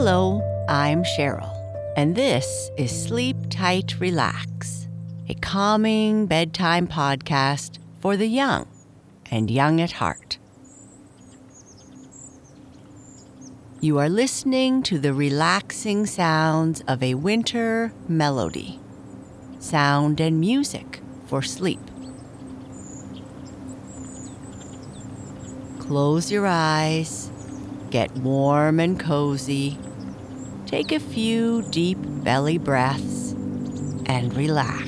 Hello, I'm Cheryl, and this is Sleep Tight Relax, a calming bedtime podcast for the young and young at heart. You are listening to the relaxing sounds of a winter melody, sound and music for sleep. Close your eyes, get warm and cozy, take a few deep belly breaths, and relax.